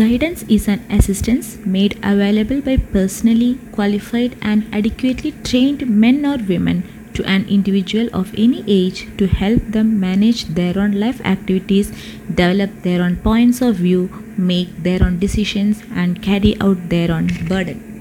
Guidance is an assistance made available by personally qualified and adequately trained men or women to an individual of any age to help them manage their own life activities, develop their own points of view, make their own decisions, and carry out their own burden.